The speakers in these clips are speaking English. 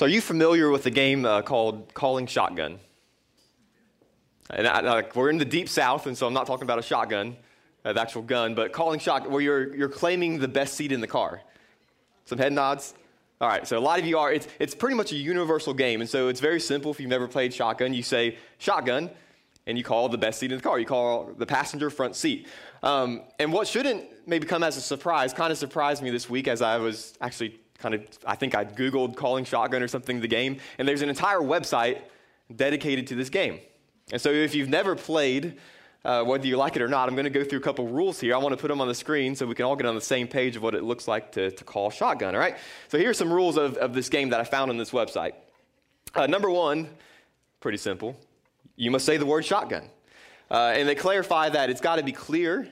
So, are you familiar with the game uh, called Calling Shotgun? And I, like, we're in the deep south, and so I'm not talking about a shotgun, uh, the actual gun, but calling shotgun, where you're, you're claiming the best seat in the car. Some head nods. All right, so a lot of you are. It's, it's pretty much a universal game, and so it's very simple. If you've never played shotgun, you say shotgun, and you call the best seat in the car. You call the passenger front seat. Um, and what shouldn't maybe come as a surprise kind of surprised me this week as I was actually kind of, I think I Googled calling shotgun or something, the game, and there's an entire website dedicated to this game. And so if you've never played, uh, whether you like it or not, I'm going to go through a couple rules here. I want to put them on the screen so we can all get on the same page of what it looks like to, to call shotgun, all right? So here are some rules of, of this game that I found on this website. Uh, number one, pretty simple. You must say the word shotgun. Uh, and they clarify that it's got to be clear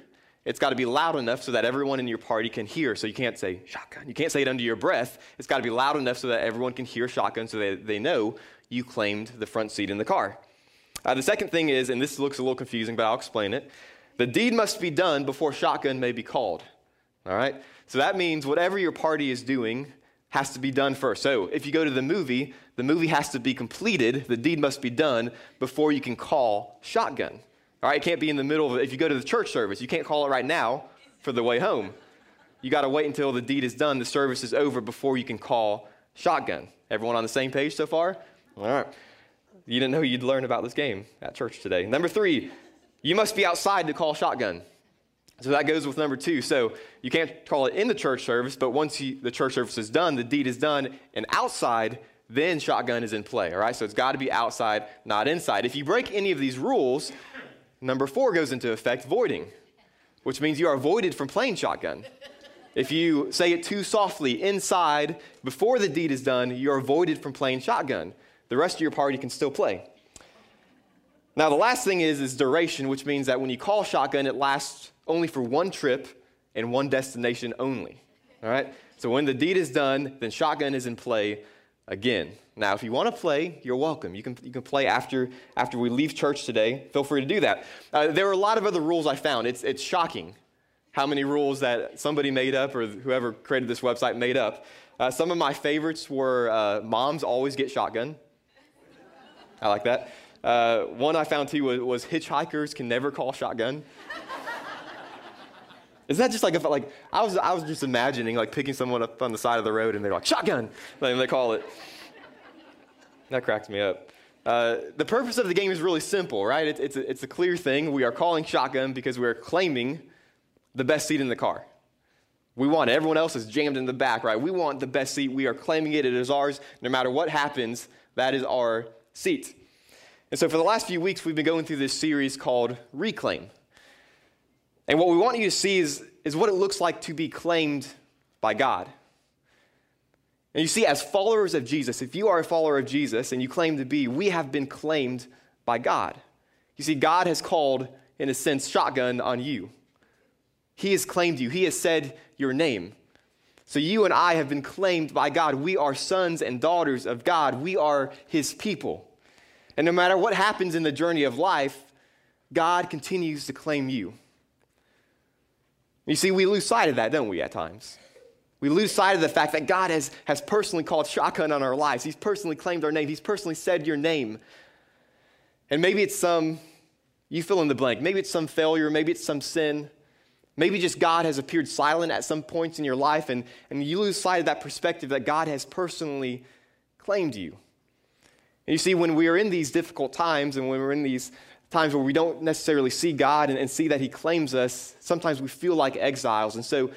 it's got to be loud enough so that everyone in your party can hear. So you can't say shotgun. You can't say it under your breath. It's got to be loud enough so that everyone can hear shotgun so they, they know you claimed the front seat in the car. Uh, the second thing is, and this looks a little confusing, but I'll explain it the deed must be done before shotgun may be called. All right? So that means whatever your party is doing has to be done first. So if you go to the movie, the movie has to be completed, the deed must be done before you can call shotgun. All right, it can't be in the middle of it. If you go to the church service, you can't call it right now for the way home. You got to wait until the deed is done, the service is over before you can call shotgun. Everyone on the same page so far? All right. You didn't know you'd learn about this game at church today. Number three, you must be outside to call shotgun. So that goes with number two. So you can't call it in the church service, but once you, the church service is done, the deed is done, and outside, then shotgun is in play. All right, so it's got to be outside, not inside. If you break any of these rules, Number four goes into effect voiding, which means you are voided from playing shotgun. If you say it too softly inside before the deed is done, you are voided from playing shotgun. The rest of your party can still play. Now, the last thing is, is duration, which means that when you call shotgun, it lasts only for one trip and one destination only. All right? So when the deed is done, then shotgun is in play again. Now, if you want to play, you're welcome. You can, you can play after, after we leave church today. Feel free to do that. Uh, there are a lot of other rules I found. It's, it's shocking how many rules that somebody made up or whoever created this website made up. Uh, some of my favorites were uh, moms always get shotgun. I like that. Uh, one I found too was, was hitchhikers can never call shotgun. Is that just like if like I was I was just imagining like picking someone up on the side of the road and they're like shotgun, and they call it. That cracks me up. Uh, the purpose of the game is really simple, right? It's, it's, a, it's a clear thing. We are calling shotgun because we are claiming the best seat in the car. We want. Everyone else is jammed in the back, right? We want the best seat. We are claiming it. It is ours. No matter what happens, that is our seat. And so for the last few weeks, we've been going through this series called Reclaim. And what we want you to see is, is what it looks like to be claimed by God. And you see, as followers of Jesus, if you are a follower of Jesus and you claim to be, we have been claimed by God. You see, God has called, in a sense, shotgun on you. He has claimed you, He has said your name. So you and I have been claimed by God. We are sons and daughters of God, we are His people. And no matter what happens in the journey of life, God continues to claim you. You see, we lose sight of that, don't we, at times? We lose sight of the fact that God has, has personally called shotgun on our lives. He's personally claimed our name. He's personally said your name. And maybe it's some, you fill in the blank. Maybe it's some failure. Maybe it's some sin. Maybe just God has appeared silent at some points in your life, and, and you lose sight of that perspective that God has personally claimed you. And you see, when we are in these difficult times and when we're in these times where we don't necessarily see God and, and, see that He claims us, sometimes we feel like exiles. And so,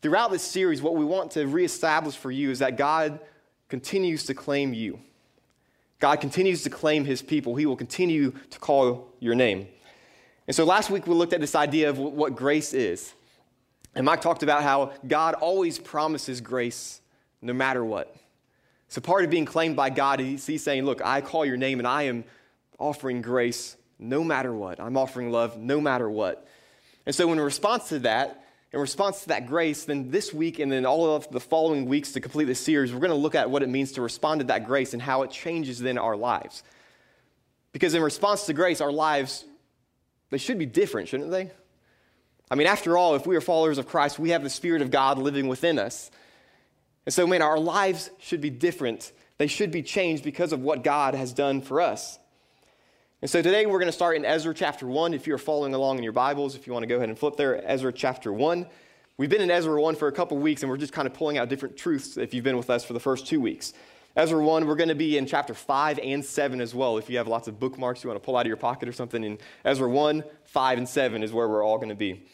throughout this series, what we want to reestablish for you is that God continues to claim you. God continues to claim His people. He will continue to call your name. And so, last week we looked at this idea of what grace is. And Mike talked about how God always promises grace no matter what. So, part of being claimed by God is He's saying, Look, I call your name and I am offering grace no matter what. I'm offering love no matter what. And so, in response to that, in response to that grace, then this week and then all of the following weeks to complete this series, we're going to look at what it means to respond to that grace and how it changes then our lives. Because in response to grace, our lives, they should be different, shouldn't they? I mean, after all, if we are followers of Christ, we have the Spirit of God living within us. And so, man, our lives should be different they should be changed because of what God has done for us. And so today we're going to start in Ezra chapter 1. If you're following along in your Bibles, if you want to go ahead and flip there, Ezra chapter 1. We've been in Ezra 1 for a couple weeks, and we're just kind of pulling out different truths if you've been with us for the first two weeks. Ezra 1, we're going to be in chapter 5 and 7 as well. If you have lots of bookmarks you want to pull out of your pocket or something, in Ezra 1, 5, and 7 is where we're all going to be.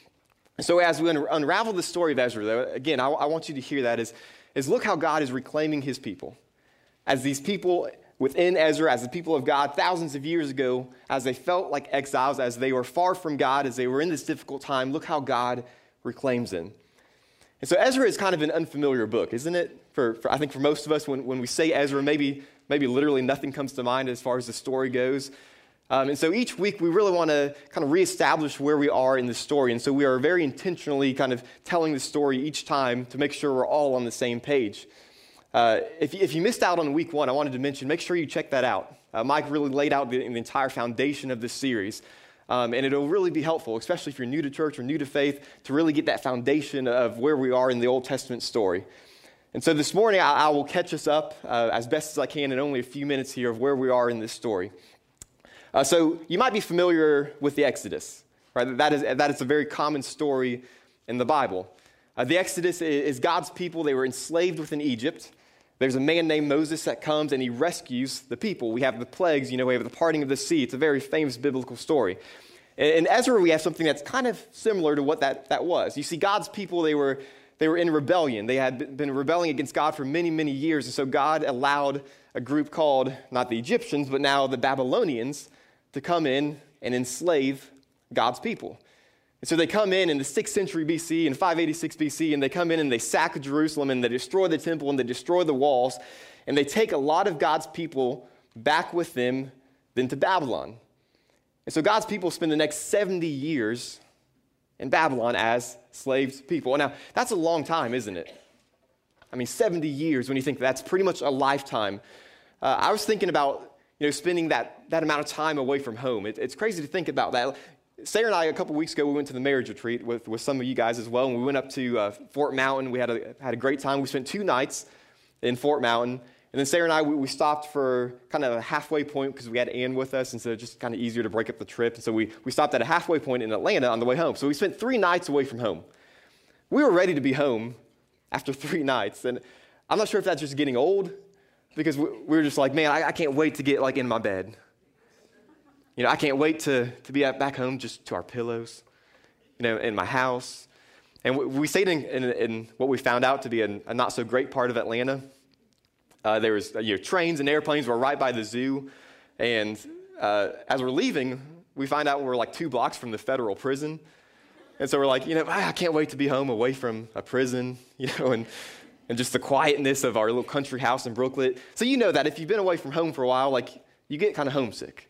So, as we unravel the story of Ezra, though, again, I, I want you to hear that is, is look how God is reclaiming his people. As these people within Ezra, as the people of God, thousands of years ago, as they felt like exiles, as they were far from God, as they were in this difficult time, look how God reclaims them. And so Ezra is kind of an unfamiliar book, isn't it? For, for, I think for most of us, when, when we say Ezra, maybe, maybe literally nothing comes to mind as far as the story goes. Um, and so each week we really want to kind of reestablish where we are in the story. And so we are very intentionally kind of telling the story each time to make sure we're all on the same page. Uh, if, if, you missed out on week one, I wanted to mention, make sure you check that out. Uh, Mike really laid out the, the, entire foundation of this series. Um, and it'll really be helpful, especially if you're new to church or new to faith, to really get that foundation of where we are in the Old Testament story. And so this morning, I, I will catch us up uh, as best as I can in only a few minutes here of where we are in this story. Uh, so you might be familiar with the Exodus, right? That is, that is a very common story in the Bible. Uh, the Exodus is God's people. They were enslaved within Egypt. There's a man named Moses that comes and he rescues the people. We have the plagues, you know, we have the parting of the sea. It's a very famous biblical story. In Ezra, we have something that's kind of similar to what that, that was. You see, God's people, they were they were in rebellion. They had been rebelling against God for many, many years. And so God allowed a group called, not the Egyptians, but now the Babylonians, to come in and enslave God's people. And so they come in in the 6th century BC, in 586 BC, and they come in and they sack Jerusalem and they destroy the temple and they destroy the walls. And they take a lot of God's people back with them then to Babylon. And so God's people spend the next 70 years in Babylon as slaves people. Now, that's a long time, isn't it? I mean, 70 years when you think that's pretty much a lifetime. Uh, I was thinking about you know, spending that, that amount of time away from home. It, it's crazy to think about that. Sarah and I, a couple weeks ago, we went to the marriage retreat with, with some of you guys as well, and we went up to uh, Fort Mountain. We had a, had a great time. We spent two nights in Fort Mountain. And then Sarah and I, we, we stopped for kind of a halfway point because we had Ann with us, and so it's just kind of easier to break up the trip. And so we, we stopped at a halfway point in Atlanta on the way home. So we spent three nights away from home. We were ready to be home after three nights. And I'm not sure if that's just getting old because we, we were just like, man, I, I, can't wait to get like in my bed. You know, I can't wait to, to be back home just to our pillows, you know, in my house. And we, stayed in, in, in, what we found out to be a, a not so great part of Atlanta. Uh, there was you know, trains and airplanes were right by the zoo, and uh, as we're leaving, we find out we're like two blocks from the federal prison, and so we're like, you know, I can't wait to be home away from a prison, you know, and and just the quietness of our little country house in Brooklyn. So you know that if you've been away from home for a while, like you get kind of homesick.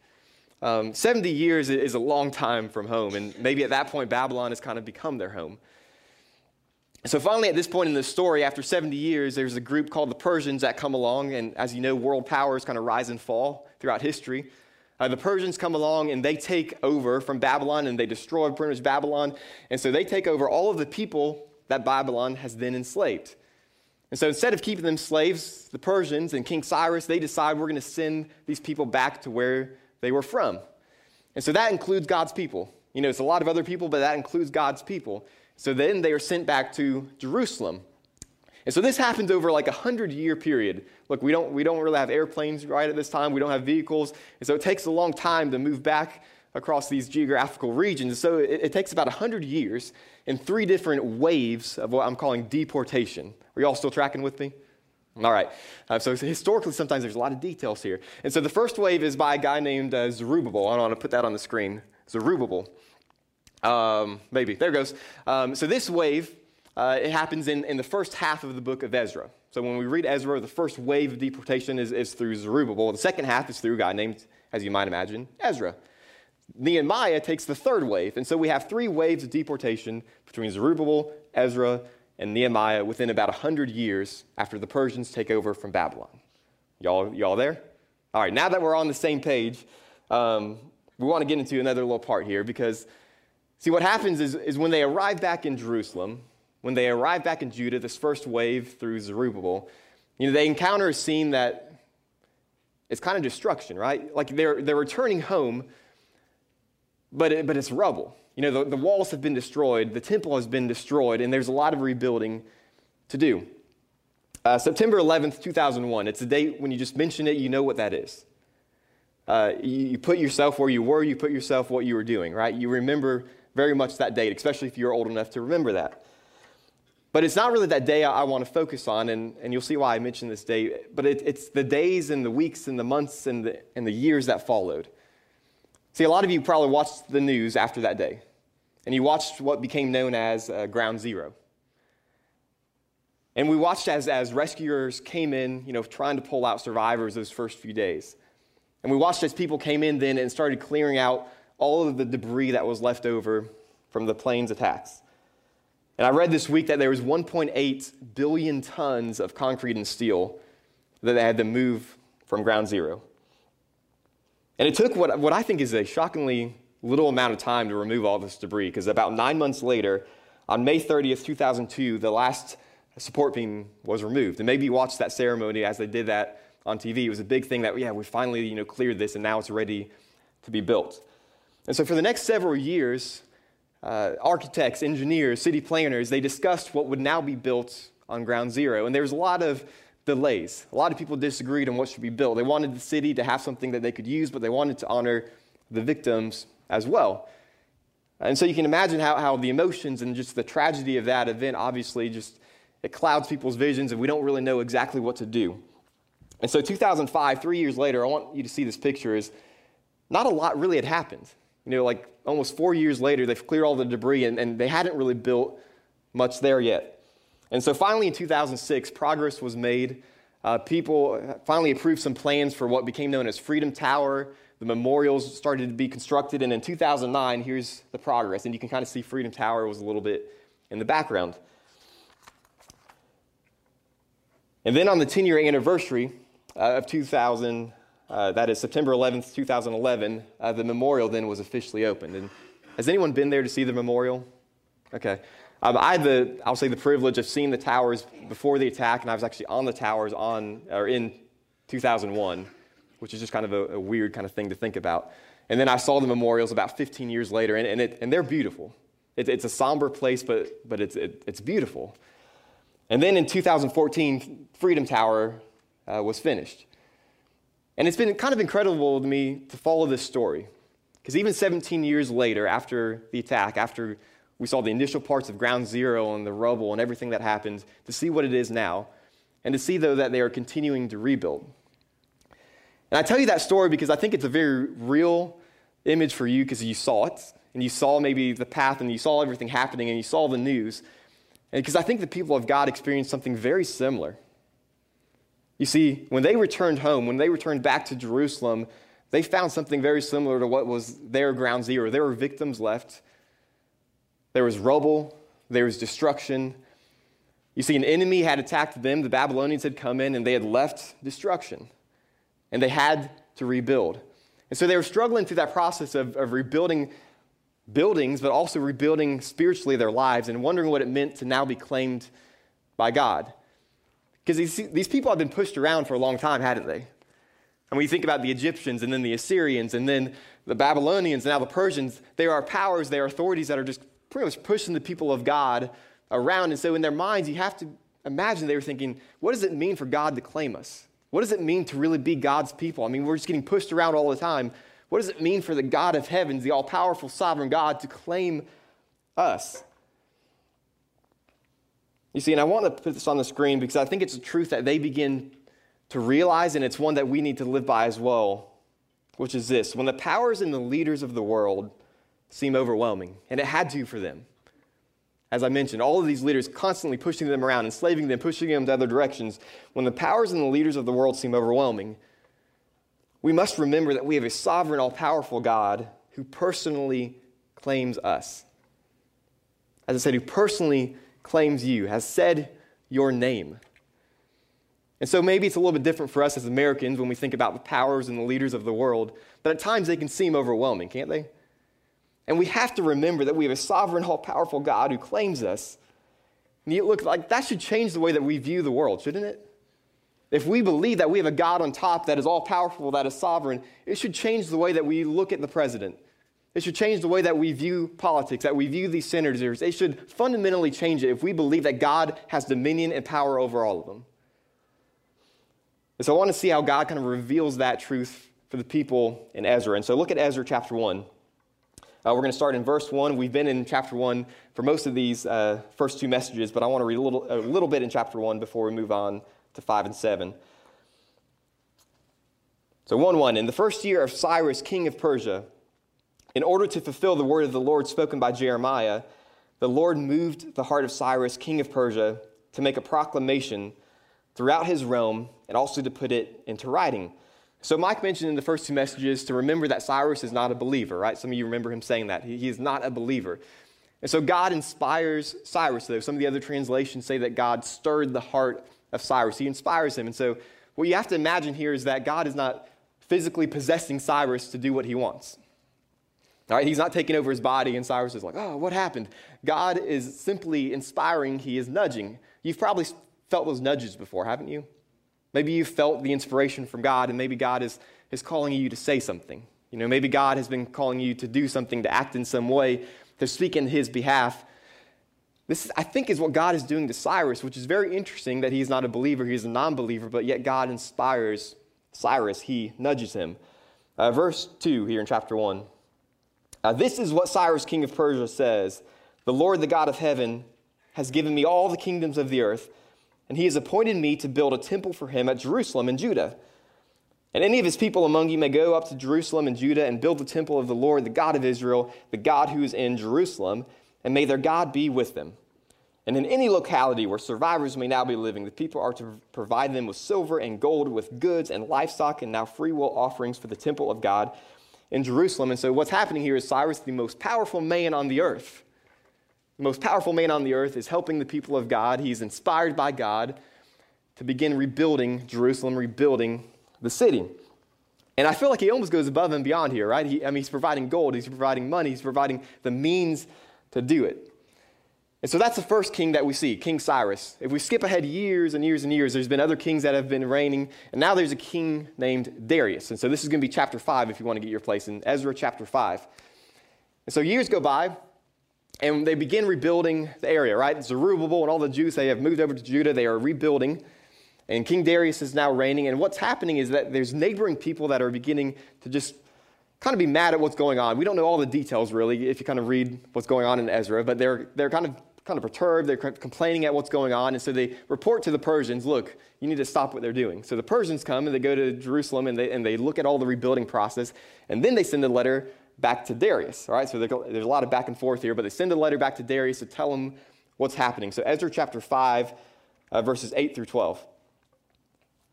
Um, 70 years is a long time from home, and maybe at that point, Babylon has kind of become their home. So finally, at this point in the story, after 70 years, there's a group called the Persians that come along, and as you know, world powers kind of rise and fall throughout history. Uh, the Persians come along and they take over from Babylon and they destroy pretty much Babylon. And so they take over all of the people that Babylon has then enslaved. And so instead of keeping them slaves, the Persians and King Cyrus, they decide we're going to send these people back to where they were from. And so that includes God's people. You know, it's a lot of other people, but that includes God's people. So then they are sent back to Jerusalem. And so this happens over like a hundred year period. Look, we don't, we don't really have airplanes right at this time. We don't have vehicles. And so it takes a long time to move back across these geographical regions. So it, it takes about 100 years in three different waves of what I'm calling deportation. Are you all still tracking with me? All right. Uh, so historically, sometimes there's a lot of details here. And so the first wave is by a guy named uh, Zerubbabel. I don't want to put that on the screen. Zerubbabel. Um, maybe. There goes. Um, so this wave, uh, it happens in, in the first half of the book of Ezra. So when we read Ezra, the first wave of deportation is, is through Zerubbabel. The second half is through a guy named, as you might imagine, Ezra. Nehemiah takes the third wave. And so we have three waves of deportation between Zerubbabel, Ezra, and Nehemiah within about 100 years after the Persians take over from Babylon. Y'all, y'all there? All right, now that we're on the same page, um, we want to get into another little part here because See, what happens is, is when they arrive back in Jerusalem, when they arrive back in Judah, this first wave through Zerubbabel, you know, they encounter a scene that it's kind of destruction, right? Like they're, they're returning home, but, it, but it's rubble. You know, the, the walls have been destroyed, the temple has been destroyed, and there's a lot of rebuilding to do. Uh, September 11th, 2001. It's a date when you just mention it, you know what that is. Uh, you, you, put yourself where you were, you put yourself what you were doing, right? You remember very much that date, especially if you're old enough to remember that. But it's not really that day I, I want to focus on, and, and you'll see why I mention this day. But it, it's the days and the weeks and the months and the, and the years that followed. See, a lot of you probably watched the news after that day, and you watched what became known as uh, Ground Zero. And we watched as, as rescuers came in, you know, trying to pull out survivors those first few days. And we watched as people came in then and started clearing out all of the debris that was left over from the plane's attacks. And I read this week that there was 1.8 billion tons of concrete and steel that they had to move from ground zero. And it took what, what I think is a shockingly little amount of time to remove all this debris, because about nine months later, on May 30th, 2002, the last support beam was removed. And maybe you watched that ceremony as they did that on TV. It was a big thing that, yeah, we finally you know, cleared this and now it's ready to be built. And so for the next several years, uh, architects, engineers, city planners, they discussed what would now be built on ground zero. And there was a lot of delays. A lot of people disagreed on what should be built. They wanted the city to have something that they could use, but they wanted to honor the victims as well. And so you can imagine how, how the emotions and just the tragedy of that event obviously just it clouds people's visions and we don't really know exactly what to do. And so 2005, three years later, I want you to see this picture is not a lot really had happened. You know, like almost four years later, they've cleared all the debris and, and they hadn't really built much there yet. And so finally in 2006, progress was made. Uh, people finally approved some plans for what became known as Freedom Tower. The memorials started to be constructed. And in 2009, here's the progress. And you can kind of see Freedom Tower was a little bit in the background. And then on the 10 year anniversary uh, of 2000, uh, that is September 11th, 2011, uh, the memorial then was officially opened. And has anyone been there to see the memorial? Okay. Um, I had the, I'll say, the privilege of seeing the towers before the attack, and I was actually on the towers on, or in 2001, which is just kind of a, a weird kind of thing to think about. And then I saw the memorials about 15 years later, and, and, it, and they're beautiful. It, it's a somber place, but, but it's, it, it's beautiful. And then in 2014, Freedom Tower uh, was finished. And it's been kind of incredible to me to follow this story. Because even 17 years later, after the attack, after we saw the initial parts of ground zero and the rubble and everything that happened, to see what it is now, and to see, though, that they are continuing to rebuild. And I tell you that story because I think it's a very real image for you because you saw it, and you saw maybe the path, and you saw everything happening, and you saw the news. And because I think the people of God experienced something very similar. You see, when they returned home, when they returned back to Jerusalem, they found something very similar to what was their ground zero. There were victims left, there was rubble, there was destruction. You see, an enemy had attacked them, the Babylonians had come in, and they had left destruction. And they had to rebuild. And so they were struggling through that process of, of rebuilding buildings, but also rebuilding spiritually their lives and wondering what it meant to now be claimed by God. Because these, these people had been pushed around for a long time, hadn't they? And when you think about the Egyptians and then the Assyrians and then the Babylonians and now the Persians, there are powers, there are authorities that are just pretty much pushing the people of God around. And so in their minds, you have to imagine they were thinking, what does it mean for God to claim us? What does it mean to really be God's people? I mean, we're just getting pushed around all the time. What does it mean for the God of heavens, the all powerful sovereign God, to claim us? You see, and I want to put this on the screen because I think it's a truth that they begin to realize, and it's one that we need to live by as well, which is this when the powers and the leaders of the world seem overwhelming, and it had to for them. As I mentioned, all of these leaders constantly pushing them around, enslaving them, pushing them to other directions. When the powers and the leaders of the world seem overwhelming, we must remember that we have a sovereign, all powerful God who personally claims us. As I said, who personally claims you, has said your name. And so maybe it's a little bit different for us as Americans when we think about the powers and the leaders of the world, but at times they can seem overwhelming, can't they? And we have to remember that we have a sovereign, all powerful God who claims us. And you look like that should change the way that we view the world, shouldn't it? If we believe that we have a God on top that is all powerful, that is sovereign, it should change the way that we look at the president. It should change the way that we view politics, that we view these senators. It should fundamentally change it if we believe that God has dominion and power over all of them. And so I want to see how God kind of reveals that truth for the people in Ezra. And so look at Ezra chapter 1. Uh, we're going to start in verse 1. We've been in chapter 1 for most of these uh, first two messages, but I want to read a little, a little bit in chapter 1 before we move on to 5 and 7. So 1 1. In the first year of Cyrus, king of Persia, in order to fulfill the word of the Lord spoken by Jeremiah, the Lord moved the heart of Cyrus, king of Persia, to make a proclamation throughout his realm and also to put it into writing. So, Mike mentioned in the first two messages to remember that Cyrus is not a believer, right? Some of you remember him saying that. He, he is not a believer. And so, God inspires Cyrus, though. Some of the other translations say that God stirred the heart of Cyrus. He inspires him. And so, what you have to imagine here is that God is not physically possessing Cyrus to do what he wants. All right, he's not taking over his body, and Cyrus is like, oh, what happened? God is simply inspiring, he is nudging. You've probably felt those nudges before, haven't you? Maybe you felt the inspiration from God, and maybe God is, is calling you to say something. You know, maybe God has been calling you to do something, to act in some way, to speak in his behalf. This, I think, is what God is doing to Cyrus, which is very interesting that he's not a believer, he's a non believer, but yet God inspires Cyrus. He nudges him. Uh, verse 2 here in chapter 1. Uh, this is what Cyrus, king of Persia, says The Lord, the God of heaven, has given me all the kingdoms of the earth, and he has appointed me to build a temple for him at Jerusalem in Judah. And any of his people among you may go up to Jerusalem and Judah and build the temple of the Lord, the God of Israel, the God who is in Jerusalem, and may their God be with them. And in any locality where survivors may now be living, the people are to provide them with silver and gold, with goods and livestock, and now free will offerings for the temple of God in Jerusalem. And so what's happening here is Cyrus, the most powerful man on the earth, the most powerful man on the earth, is helping the people of God. He's inspired by God to begin rebuilding Jerusalem, rebuilding the city. And I feel like he almost goes above and beyond here, right? He, I mean, he's providing gold, he's providing money, he's providing the means to do it. And so that's the first king that we see, King Cyrus. If we skip ahead years and years and years, there's been other kings that have been reigning, and now there's a king named Darius. And so this is going to be chapter 5 if you want to get your place in Ezra chapter 5. And so years go by, and they begin rebuilding the area, right? Zerubbabel and all the Jews, they have moved over to Judah, they are rebuilding. And King Darius is now reigning, and what's happening is that there's neighboring people that are beginning to just kind of be mad at what's going on. We don't know all the details really if you kind of read what's going on in Ezra, but they're, they're kind of kind of perturbed. They're complaining at what's going on. And so they report to the Persians, look, you need to stop what they're doing. So the Persians come and they go to Jerusalem and they, and they look at all the rebuilding process. And then they send a letter back to Darius. All right, so there's a lot of back and forth here, but they send a letter back to Darius to tell him what's happening. So Ezra chapter 5, uh, verses 8 through 12.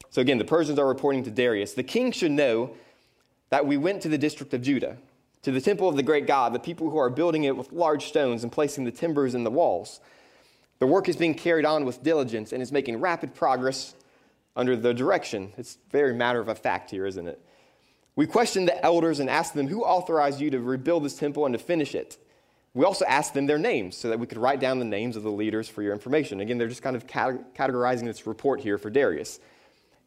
So again, the Persians are reporting to Darius the king should know that we went to the district of Judah to the temple of the great God, the people who are building it with large stones and placing the timbers in the walls. The work is being carried on with diligence and is making rapid progress under the direction. It's very matter of fact here, isn't it? We questioned the elders and asked them, Who authorized you to rebuild this temple and to finish it? We also asked them their names so that we could write down the names of the leaders for your information. Again, they're just kind of categorizing this report here for Darius.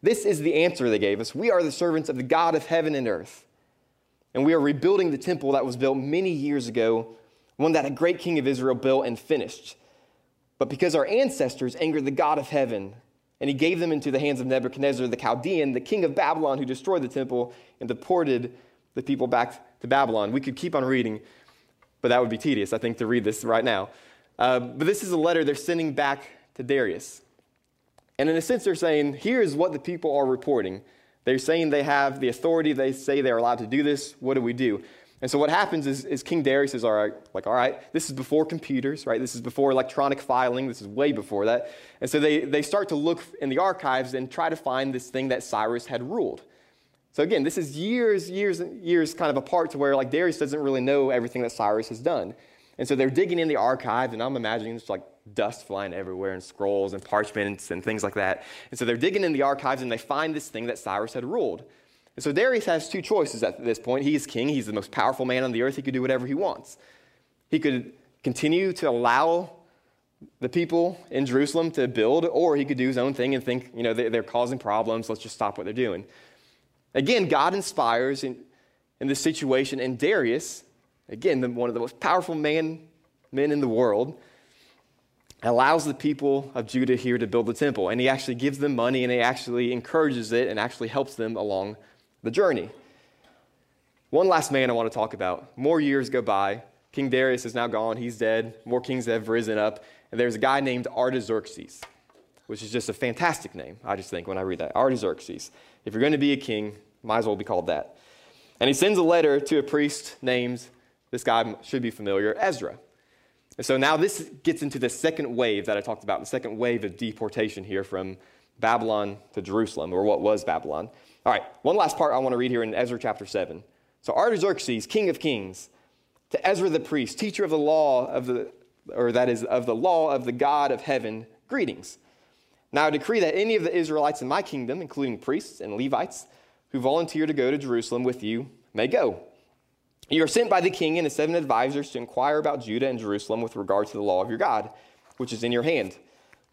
This is the answer they gave us We are the servants of the God of heaven and earth and we are rebuilding the temple that was built many years ago, one that a great king of Israel built and finished. But because our ancestors angered the God of heaven, and he gave them into the hands of Nebuchadnezzar the Chaldean, the king of Babylon, who destroyed the temple and deported the people back to Babylon. We could keep on reading, but that would be tedious, I think, to read this right now. Uh, but this is a letter they're sending back to Darius. And in a sense, they're saying, here's what the people are reporting. They're saying they have the authority. They say they're allowed to do this. What do we do? And so what happens is, is King Darius is all right, like, all right, this is before computers, right? This is before electronic filing. This is way before that. And so they, they start to look in the archives and try to find this thing that Cyrus had ruled. So again, this is years, years, years kind of apart to where like Darius doesn't really know everything that Cyrus has done. And so they're digging in the archives, and I'm imagining it's like dust flying everywhere and scrolls and parchments and things like that. And so they're digging in the archives and they find this thing that Cyrus had ruled. And so Darius has two choices at this point. He is king, he's the most powerful man on the earth, he could do whatever he wants. He could continue to allow the people in Jerusalem to build, or he could do his own thing and think, you know, they're causing problems, let's just stop what they're doing. Again, God inspires in, in this situation, and Darius, again, the, one of the most powerful man, men in the world, allows the people of Judah here to build the temple. And he actually gives them money and he actually encourages it and actually helps them along the journey. One last man I want to talk about. More years go by. King Darius is now gone. He's dead. More kings have risen up. And there's a guy named Artaxerxes, which is just a fantastic name, I just think, when I read that. Artaxerxes. If you're going to be a king, might as well be called that. And he sends a letter to a priest named, this guy should be familiar, Ezra. And so now this gets into the second wave that I talked about, the second wave of deportation here from Babylon to Jerusalem, or what was Babylon. All right, one last part I want to read here in Ezra chapter 7. So Artaxerxes, king of kings, to Ezra the priest, teacher of the law of the, or that is of the law of the God of heaven, greetings. Now I decree that any of the Israelites in my kingdom, including priests and Levites, who volunteer to go to Jerusalem with you, may go. You are sent by the king and his seven advisors to inquire about Judah and Jerusalem with regard to the law of your God, which is in your hand.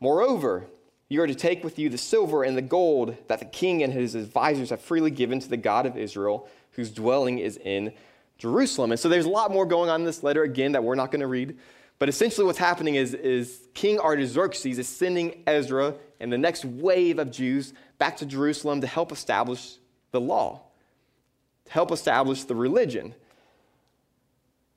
Moreover, you are to take with you the silver and the gold that the king and his advisors have freely given to the God of Israel, whose dwelling is in Jerusalem. And so there's a lot more going on in this letter, again, that we're not going to read. But essentially, what's happening is, is King Artaxerxes is sending Ezra and the next wave of Jews back to Jerusalem to help establish the law, to help establish the religion.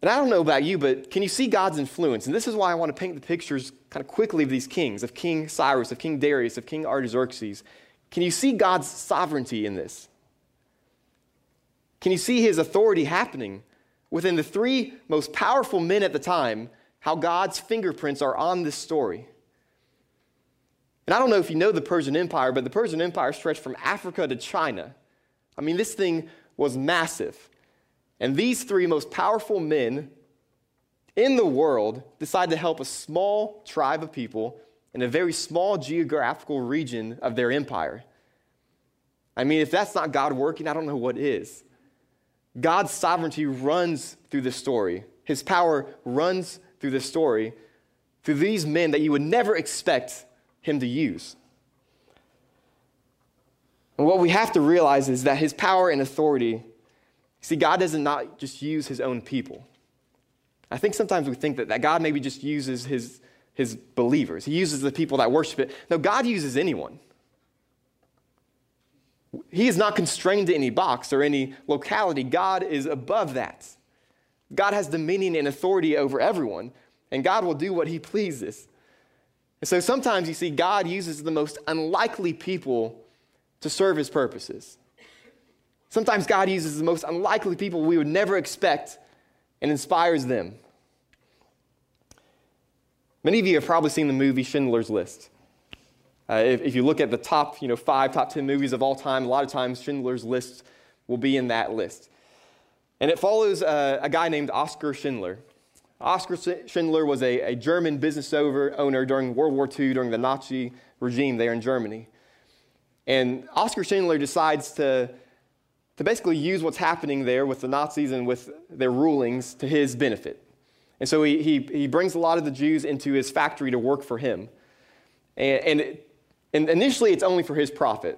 And I don't know about you, but can you see God's influence? And this is why I want to paint the pictures kind of quickly of these kings, of King Cyrus, of King Darius, of King Artaxerxes. Can you see God's sovereignty in this? Can you see his authority happening within the three most powerful men at the time? How God's fingerprints are on this story. And I don't know if you know the Persian Empire, but the Persian Empire stretched from Africa to China. I mean, this thing was massive. And these three most powerful men in the world decide to help a small tribe of people in a very small geographical region of their empire. I mean, if that's not God working, I don't know what is. God's sovereignty runs through the story, His power runs through the story through these men that you would never expect Him to use. And what we have to realize is that His power and authority See, God doesn't not just use his own people. I think sometimes we think that, that God maybe just uses his, his believers, he uses the people that worship it. No, God uses anyone. He is not constrained to any box or any locality. God is above that. God has dominion and authority over everyone, and God will do what he pleases. And so sometimes you see, God uses the most unlikely people to serve his purposes. Sometimes God uses the most unlikely people we would never expect and inspires them. Many of you have probably seen the movie Schindler's List. Uh, if, if, you look at the top, you know, five, top 10 movies of all time, a lot of times Schindler's List will be in that list. And it follows uh, a guy named Oskar Schindler. Oskar Schindler was a, a German business owner during World War II, during the Nazi regime there in Germany. And Oskar Schindler decides to to basically use what's happening there with the Nazis and with their rulings to his benefit. And so he, he, he brings a lot of the Jews into his factory to work for him. And, and, and initially, it's only for his profit.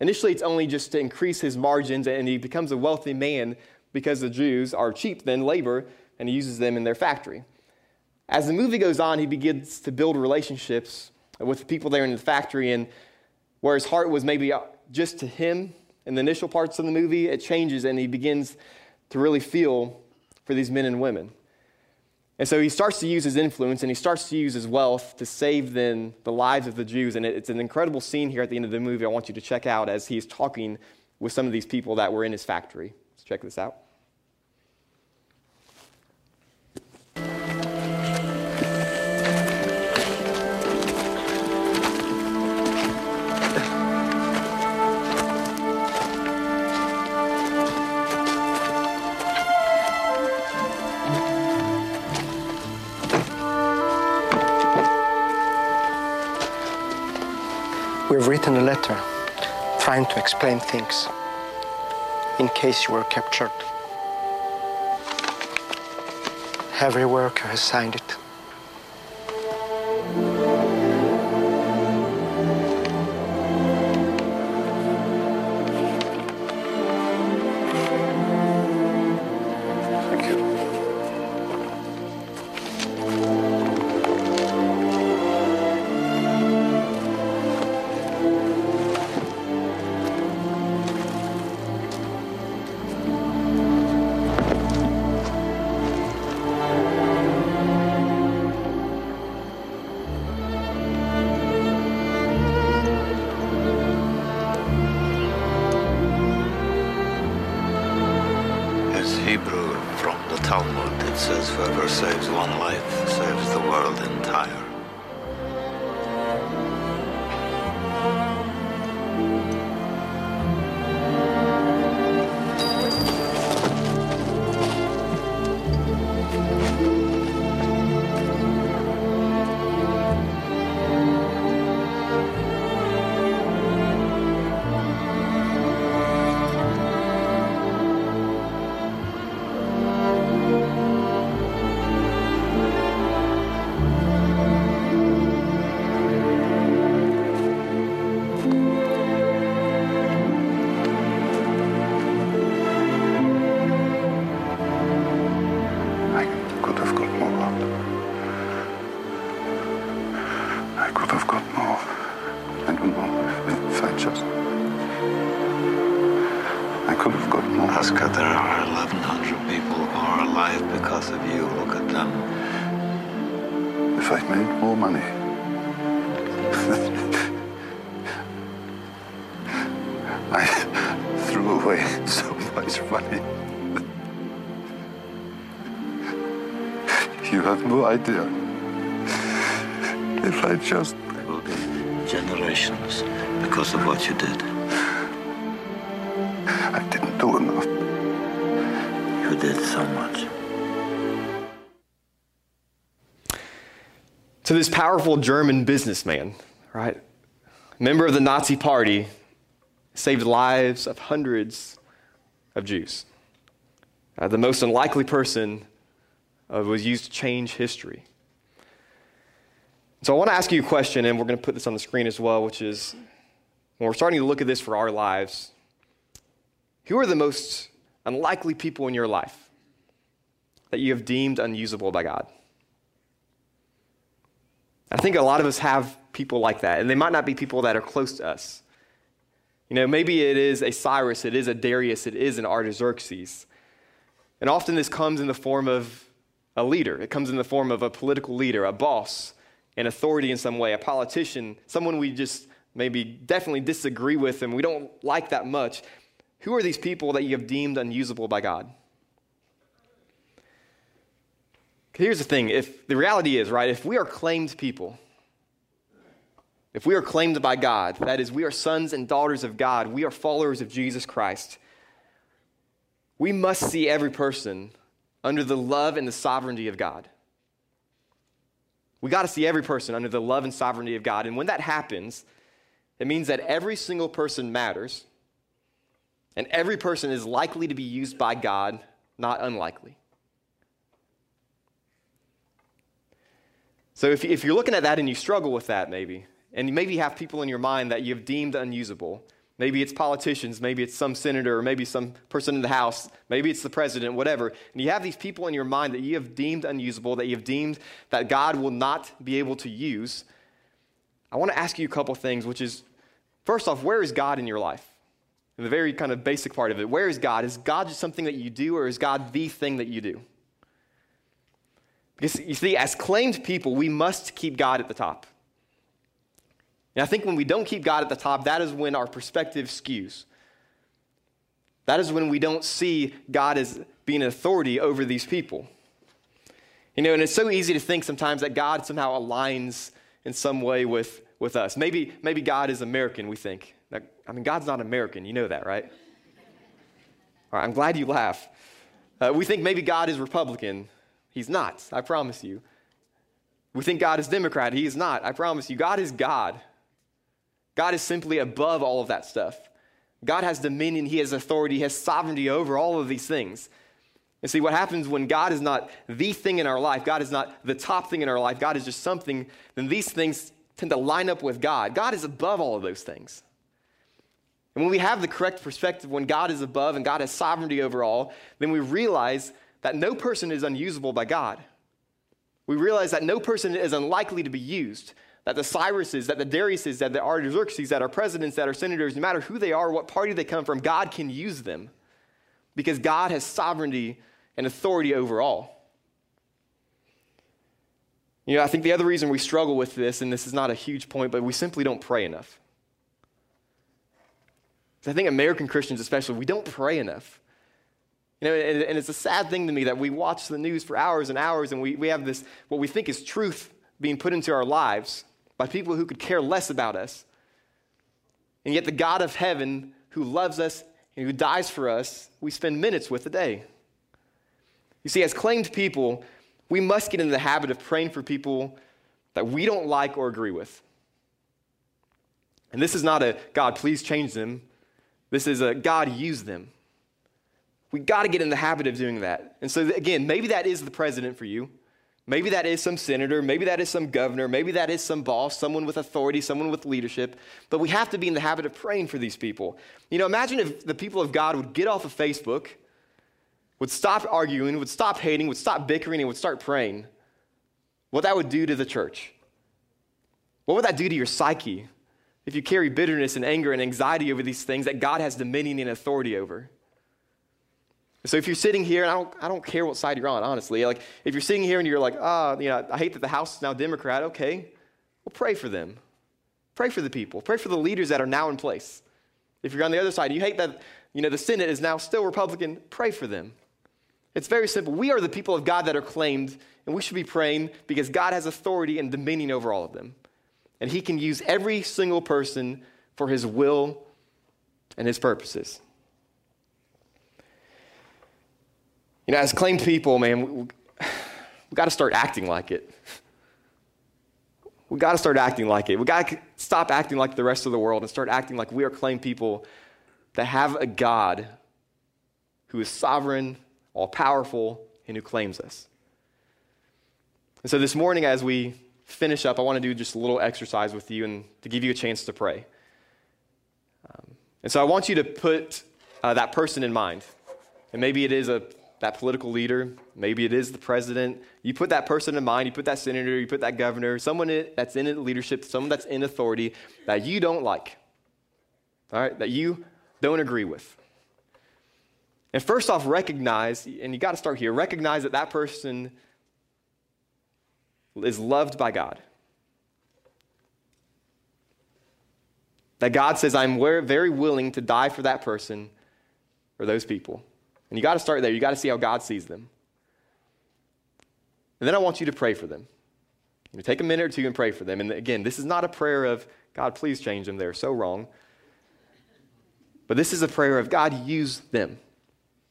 Initially, it's only just to increase his margins, and he becomes a wealthy man because the Jews are cheap than labor, and he uses them in their factory. As the movie goes on, he begins to build relationships with the people there in the factory, and where his heart was maybe just to him in the initial parts of the movie, it changes and he begins to really feel for these men and women. And so he starts to use his influence and he starts to use his wealth to save then the lives of the Jews. And it's an incredible scene here at the end of the movie I want you to check out as he's talking with some of these people that were in his factory. Let's check this out. We've written a letter trying to explain things in case you were captured. Every worker has signed it. Talmud, it says, whoever saves one life saves the world entire. If I'd made more money. I threw away so much money. You have no idea. If I just. There will be generations because of what you did. I didn't do enough. You did so much. To this powerful German businessman, right? Member of the Nazi Party, saved lives of hundreds of Jews. Uh, the most unlikely person uh, was used to change history. So I want to ask you a question, and we're going to put this on the screen as well, which is when we're starting to look at this for our lives, who are the most unlikely people in your life that you have deemed unusable by God? I think a lot of us have people like that, and they might not be people that are close to us. You know, maybe it is a Cyrus, it is a Darius, it is an Artaxerxes. And often this comes in the form of a leader, it comes in the form of a political leader, a boss, an authority in some way, a politician, someone we just maybe definitely disagree with and we don't like that much. Who are these people that you have deemed unusable by God? Here's the thing if the reality is, right, if we are claimed people, if we are claimed by God, that is, we are sons and daughters of God, we are followers of Jesus Christ, we must see every person under the love and the sovereignty of God. We got to see every person under the love and sovereignty of God. And when that happens, it means that every single person matters, and every person is likely to be used by God, not unlikely. So if, if you're looking at that and you struggle with that, maybe, and you maybe have people in your mind that you've deemed unusable, maybe it's politicians, maybe it's some senator, or maybe some person in the House, maybe it's the president, whatever, and you have these people in your mind that you have deemed unusable, that you have deemed that God will not be able to use, I want to ask you a couple things, which is first off, where is God in your life? The very kind of basic part of it, where is God? Is God just something that you do, or is God the thing that you do? Because you see, as claimed people, we must keep God at the top. And I think when we don't keep God at the top, that is when our perspective skews. That is when we don't see God as being an authority over these people. You know, and it's so easy to think sometimes that God somehow aligns in some way with, with us. Maybe, maybe God is American, we think. I mean, God's not American. You know that, right? All right, I'm glad you laugh. Uh, we think maybe God is Republican. He's not, I promise you. We think God is Democrat. He is not, I promise you. God is God. God is simply above all of that stuff. God has dominion, He has authority, He has sovereignty over all of these things. And see, what happens when God is not the thing in our life, God is not the top thing in our life, God is just something, then these things tend to line up with God. God is above all of those things. And when we have the correct perspective, when God is above and God has sovereignty over all, then we realize that no person is unusable by God. We realize that no person is unlikely to be used. That the Cyruses, that the Dariuses, that the Artaxerxes, that our presidents, that our senators, no matter who they are, what party they come from, God can use them because God has sovereignty and authority over all. You know, I think the other reason we struggle with this, and this is not a huge point, but we simply don't pray enough. I think American Christians, especially, we don't pray enough. You know, and, and it's a sad thing to me that we watch the news for hours and hours and we, we have this, what we think is truth being put into our lives by people who could care less about us. And yet, the God of heaven who loves us and who dies for us, we spend minutes with a day. You see, as claimed people, we must get into the habit of praying for people that we don't like or agree with. And this is not a God, please change them. This is a God, use them. We got to get in the habit of doing that. And so, again, maybe that is the president for you. Maybe that is some senator. Maybe that is some governor. Maybe that is some boss, someone with authority, someone with leadership. But we have to be in the habit of praying for these people. You know, imagine if the people of God would get off of Facebook, would stop arguing, would stop hating, would stop bickering, and would start praying. What that would do to the church. What would that do to your psyche if you carry bitterness and anger and anxiety over these things that God has dominion and authority over? So if you're sitting here, and I don't, I don't care what side you're on, honestly. Like if you're sitting here and you're like, ah, oh, you know, I hate that the House is now Democrat. Okay, well, pray for them. Pray for the people. Pray for the leaders that are now in place. If you're on the other side, you hate that, you know, the Senate is now still Republican. Pray for them. It's very simple. We are the people of God that are claimed, and we should be praying because God has authority and dominion over all of them. And He can use every single person for His will and His purposes. You know, as claimed people, man, we, we, we got to start acting like it. We got to start acting like it. We got to stop acting like the rest of the world and start acting like we are claimed people that have a God who is sovereign, all powerful, and who claims us. And so this morning, as we finish up, I want to do just a little exercise with you and to give you a chance to pray. Um, and so I want you to put uh, that person in mind. And maybe it is a that political leader, maybe it is the president. You put that person in mind, you put that senator, you put that governor, someone that's in leadership, someone that's in authority that you don't like, all right, that you don't agree with. And first off, recognize, and you got to start here, recognize that that person is loved by God. That God says, I'm very willing to die for that person or those people. And you got to start there. You got to see how God sees them. And then I want you to pray for them. You take a minute or two and pray for them. And again, this is not a prayer of, God, please change them. They're so wrong. But this is a prayer of, God, use them.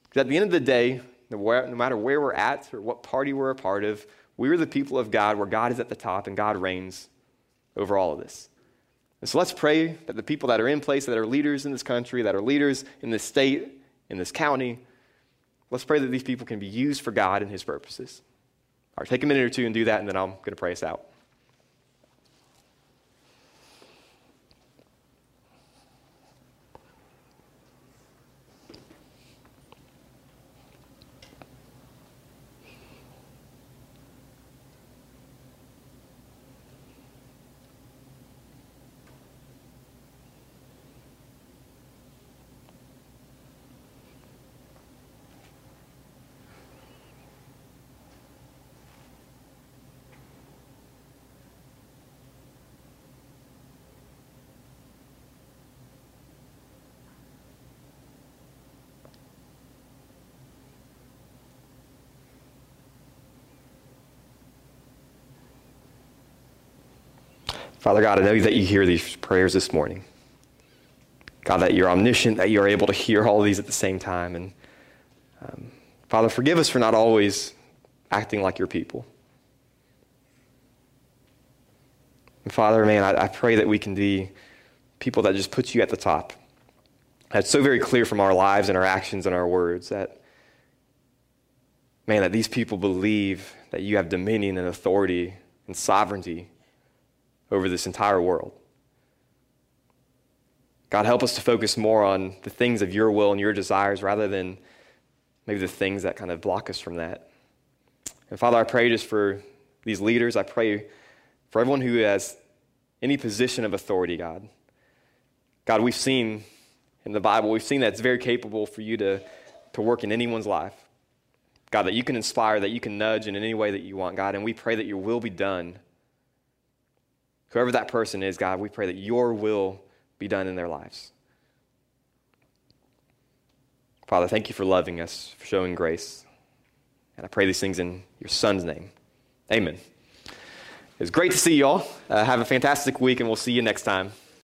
Because at the end of the day, no matter where we're at or what party we're a part of, we're the people of God where God is at the top and God reigns over all of this. And so let's pray that the people that are in place, that are leaders in this country, that are leaders in this state, in this county, Let's pray that these people can be used for God and His purposes. All right, take a minute or two and do that, and then I'm going to pray us out. Father God, I know that you hear these prayers this morning. God, that you're omniscient, that you're able to hear all these at the same time. And um, Father, forgive us for not always acting like your people. And Father, man, I, I pray that we can be people that just put you at the top. It's so very clear from our lives and our actions and our words that, man, that these people believe that you have dominion and authority and sovereignty over this entire world. God, help us to focus more on the things of your will and your desires rather than maybe the things that kind of block us from that. And Father, I pray just for these leaders. I pray for everyone who has any position of authority, God. God, we've seen in the Bible, we've seen that it's very capable for you to, to work in anyone's life. God, that you can inspire, that you can nudge in any way that you want, God. And we pray that your will be done Whoever that person is, God, we pray that your will be done in their lives. Father, thank you for loving us, for showing grace. And I pray these things in your son's name. Amen. It's great to see y'all. Uh, have a fantastic week, and we'll see you next time.